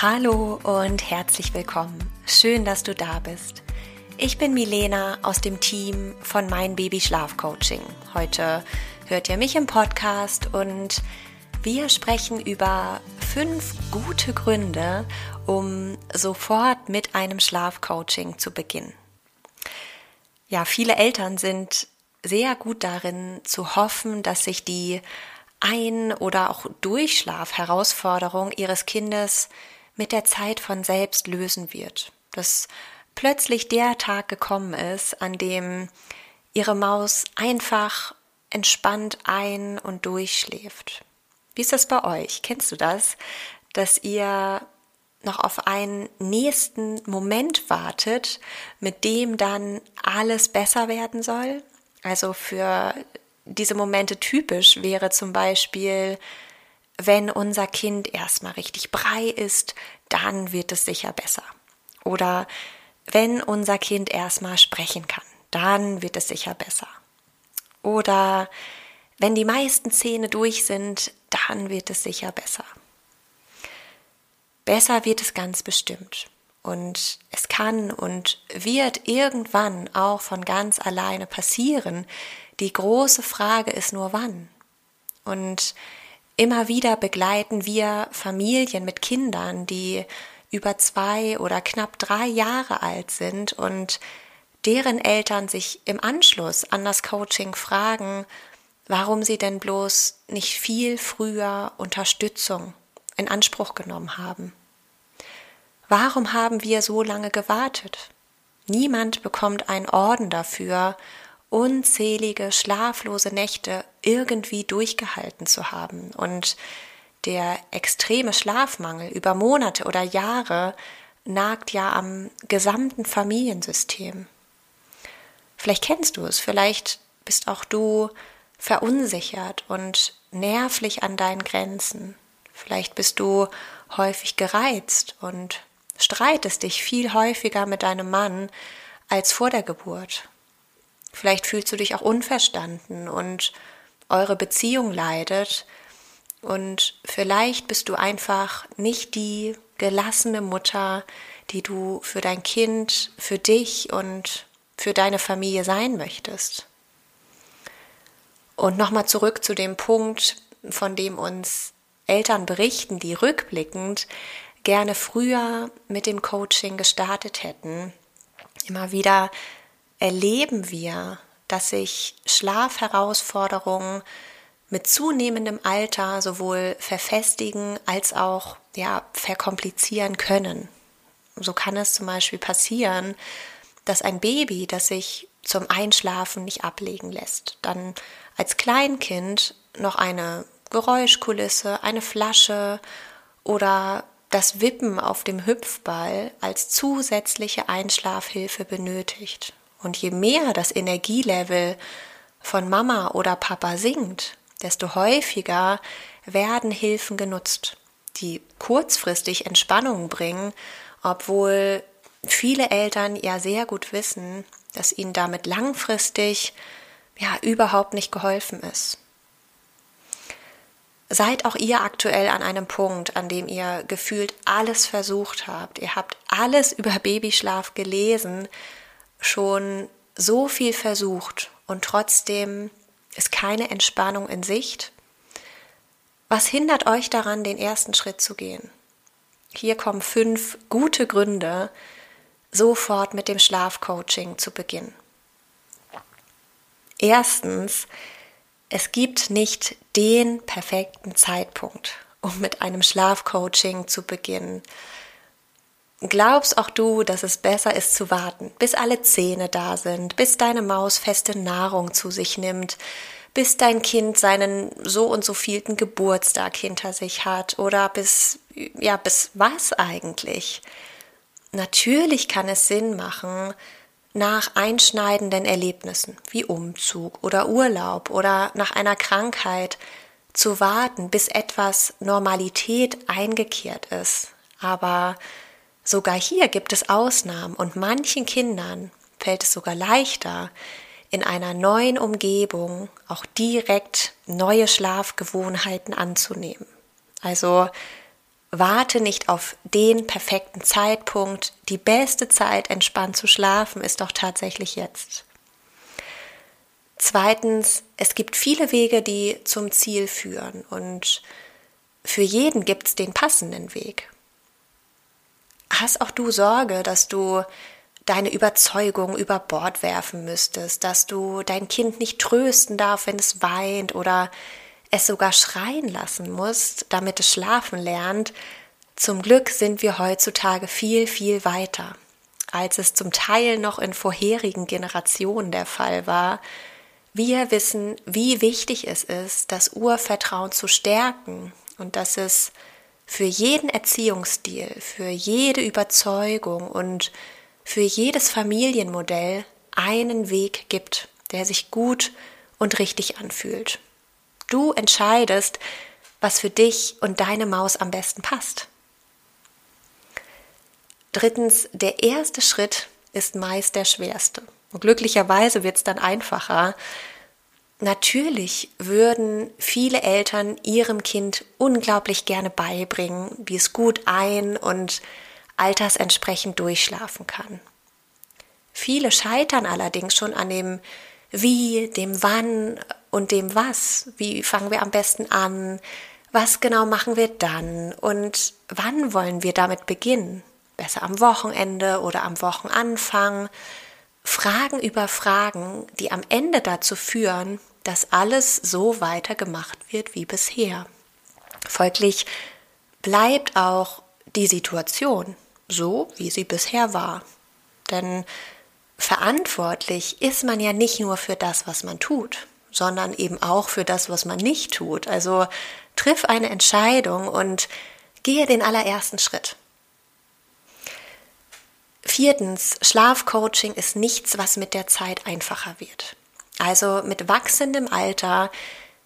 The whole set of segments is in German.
Hallo und herzlich willkommen. Schön, dass du da bist. Ich bin Milena aus dem Team von Mein Baby Schlaf Coaching. Heute hört ihr mich im Podcast und wir sprechen über fünf gute Gründe, um sofort mit einem Schlafcoaching zu beginnen. Ja, viele Eltern sind sehr gut darin zu hoffen, dass sich die Ein- oder auch Durchschlafherausforderung ihres Kindes mit der Zeit von selbst lösen wird. Dass plötzlich der Tag gekommen ist, an dem ihre Maus einfach entspannt ein- und durchschläft. Wie ist das bei euch? Kennst du das? Dass ihr noch auf einen nächsten Moment wartet, mit dem dann alles besser werden soll? Also für diese Momente typisch wäre zum Beispiel, wenn unser Kind erstmal richtig brei ist, dann wird es sicher besser. Oder wenn unser Kind erstmal sprechen kann, dann wird es sicher besser. Oder wenn die meisten Zähne durch sind, dann wird es sicher besser. Besser wird es ganz bestimmt. Und es kann und wird irgendwann auch von ganz alleine passieren. Die große Frage ist nur wann. Und Immer wieder begleiten wir Familien mit Kindern, die über zwei oder knapp drei Jahre alt sind und deren Eltern sich im Anschluss an das Coaching fragen, warum sie denn bloß nicht viel früher Unterstützung in Anspruch genommen haben. Warum haben wir so lange gewartet? Niemand bekommt einen Orden dafür, unzählige schlaflose Nächte irgendwie durchgehalten zu haben und der extreme Schlafmangel über Monate oder Jahre nagt ja am gesamten Familiensystem. Vielleicht kennst du es, vielleicht bist auch du verunsichert und nervlich an deinen Grenzen. Vielleicht bist du häufig gereizt und streitest dich viel häufiger mit deinem Mann als vor der Geburt. Vielleicht fühlst du dich auch unverstanden und eure Beziehung leidet. Und vielleicht bist du einfach nicht die gelassene Mutter, die du für dein Kind, für dich und für deine Familie sein möchtest. Und nochmal zurück zu dem Punkt, von dem uns Eltern berichten, die rückblickend gerne früher mit dem Coaching gestartet hätten. Immer wieder erleben wir, dass sich Schlafherausforderungen mit zunehmendem Alter sowohl verfestigen als auch ja, verkomplizieren können. So kann es zum Beispiel passieren, dass ein Baby, das sich zum Einschlafen nicht ablegen lässt, dann als Kleinkind noch eine Geräuschkulisse, eine Flasche oder das Wippen auf dem Hüpfball als zusätzliche Einschlafhilfe benötigt. Und je mehr das Energielevel von Mama oder Papa sinkt, desto häufiger werden Hilfen genutzt, die kurzfristig Entspannung bringen, obwohl viele Eltern ja sehr gut wissen, dass ihnen damit langfristig ja überhaupt nicht geholfen ist. Seid auch ihr aktuell an einem Punkt, an dem ihr gefühlt alles versucht habt. Ihr habt alles über Babyschlaf gelesen, schon so viel versucht und trotzdem ist keine Entspannung in Sicht? Was hindert euch daran, den ersten Schritt zu gehen? Hier kommen fünf gute Gründe, sofort mit dem Schlafcoaching zu beginnen. Erstens, es gibt nicht den perfekten Zeitpunkt, um mit einem Schlafcoaching zu beginnen. Glaubst auch du, dass es besser ist zu warten, bis alle Zähne da sind, bis deine Maus feste Nahrung zu sich nimmt, bis dein Kind seinen so und so vielten Geburtstag hinter sich hat oder bis ja, bis was eigentlich? Natürlich kann es Sinn machen, nach einschneidenden Erlebnissen wie Umzug oder Urlaub oder nach einer Krankheit zu warten, bis etwas Normalität eingekehrt ist. Aber sogar hier gibt es Ausnahmen und manchen Kindern fällt es sogar leichter, in einer neuen Umgebung auch direkt neue Schlafgewohnheiten anzunehmen. Also warte nicht auf den perfekten Zeitpunkt. Die beste Zeit, entspannt zu schlafen, ist doch tatsächlich jetzt. Zweitens, es gibt viele Wege, die zum Ziel führen und für jeden gibt es den passenden Weg. Hast auch du Sorge, dass du deine Überzeugung über Bord werfen müsstest, dass du dein Kind nicht trösten darf, wenn es weint oder es sogar schreien lassen musst, damit es schlafen lernt. Zum Glück sind wir heutzutage viel, viel weiter, als es zum Teil noch in vorherigen Generationen der Fall war. Wir wissen, wie wichtig es ist, das Urvertrauen zu stärken und dass es für jeden Erziehungsstil, für jede Überzeugung und für jedes Familienmodell einen Weg gibt, der sich gut und richtig anfühlt. Du entscheidest, was für dich und deine Maus am besten passt. Drittens, der erste Schritt ist meist der schwerste. Und glücklicherweise wird es dann einfacher. Natürlich würden viele Eltern ihrem Kind unglaublich gerne beibringen, wie es gut ein- und altersentsprechend durchschlafen kann. Viele scheitern allerdings schon an dem Wie, dem Wann und dem Was. Wie fangen wir am besten an? Was genau machen wir dann? Und wann wollen wir damit beginnen? Besser am Wochenende oder am Wochenanfang? Fragen über Fragen, die am Ende dazu führen, dass alles so weitergemacht wird wie bisher. Folglich bleibt auch die Situation so, wie sie bisher war. Denn verantwortlich ist man ja nicht nur für das, was man tut, sondern eben auch für das, was man nicht tut. Also triff eine Entscheidung und gehe den allerersten Schritt. Viertens, Schlafcoaching ist nichts, was mit der Zeit einfacher wird. Also mit wachsendem Alter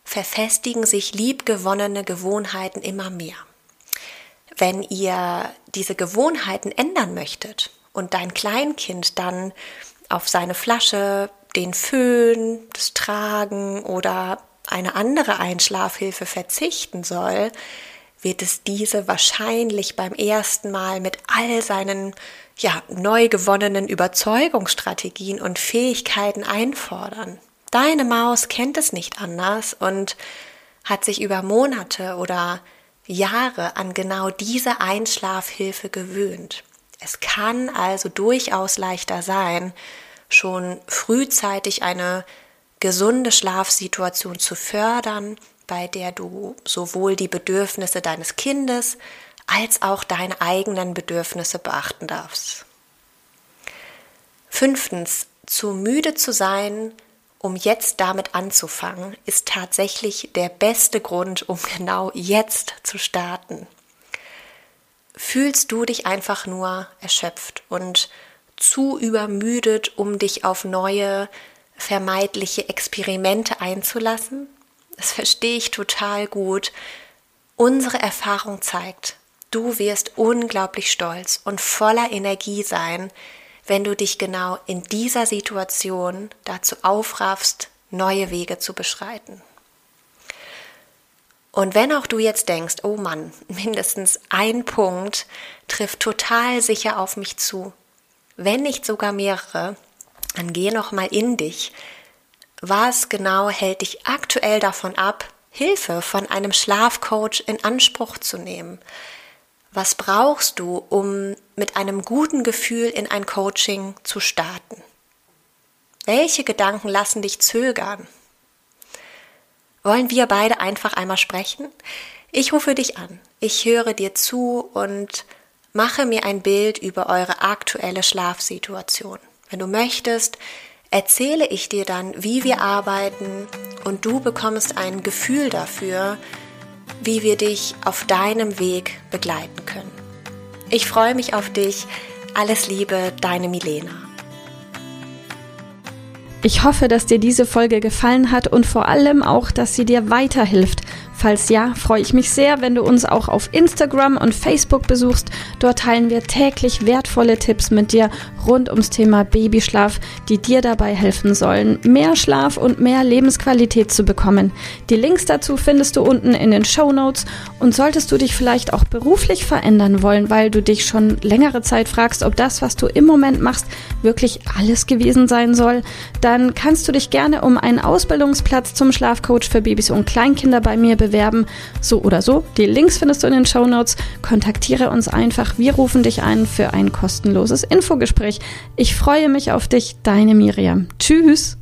verfestigen sich liebgewonnene Gewohnheiten immer mehr. Wenn ihr diese Gewohnheiten ändern möchtet und dein Kleinkind dann auf seine Flasche, den Föhn, das Tragen oder eine andere Einschlafhilfe verzichten soll, wird es diese wahrscheinlich beim ersten Mal mit all seinen ja, neu gewonnenen Überzeugungsstrategien und Fähigkeiten einfordern. Deine Maus kennt es nicht anders und hat sich über Monate oder Jahre an genau diese Einschlafhilfe gewöhnt. Es kann also durchaus leichter sein, schon frühzeitig eine gesunde Schlafsituation zu fördern, bei der du sowohl die Bedürfnisse deines Kindes als auch deine eigenen Bedürfnisse beachten darfst. Fünftens, zu müde zu sein, um jetzt damit anzufangen, ist tatsächlich der beste Grund, um genau jetzt zu starten. Fühlst du dich einfach nur erschöpft und zu übermüdet, um dich auf neue, vermeidliche Experimente einzulassen? Das verstehe ich total gut. Unsere Erfahrung zeigt, du wirst unglaublich stolz und voller Energie sein, wenn du dich genau in dieser Situation dazu aufraffst, neue Wege zu beschreiten. Und wenn auch du jetzt denkst, oh Mann, mindestens ein Punkt trifft total sicher auf mich zu, wenn nicht sogar mehrere, dann geh noch mal in dich. Was genau hält dich aktuell davon ab, Hilfe von einem Schlafcoach in Anspruch zu nehmen? Was brauchst du, um mit einem guten Gefühl in ein Coaching zu starten? Welche Gedanken lassen dich zögern? Wollen wir beide einfach einmal sprechen? Ich rufe dich an, ich höre dir zu und mache mir ein Bild über eure aktuelle Schlafsituation. Wenn du möchtest, erzähle ich dir dann, wie wir arbeiten und du bekommst ein Gefühl dafür, wie wir dich auf deinem Weg begleiten können. Ich freue mich auf dich. Alles Liebe, deine Milena. Ich hoffe, dass dir diese Folge gefallen hat und vor allem auch, dass sie dir weiterhilft. Falls ja, freue ich mich sehr, wenn du uns auch auf Instagram und Facebook besuchst. Dort teilen wir täglich wertvolle Tipps mit dir rund ums Thema Babyschlaf, die dir dabei helfen sollen, mehr Schlaf und mehr Lebensqualität zu bekommen. Die Links dazu findest du unten in den Show Notes. Und solltest du dich vielleicht auch beruflich verändern wollen, weil du dich schon längere Zeit fragst, ob das, was du im Moment machst, wirklich alles gewesen sein soll, dann kannst du dich gerne um einen Ausbildungsplatz zum Schlafcoach für Babys und Kleinkinder bei mir bewerben. So oder so. Die Links findest du in den Show Notes. Kontaktiere uns einfach. Wir rufen dich ein für ein kostenloses Infogespräch. Ich freue mich auf dich, deine Miriam. Tschüss.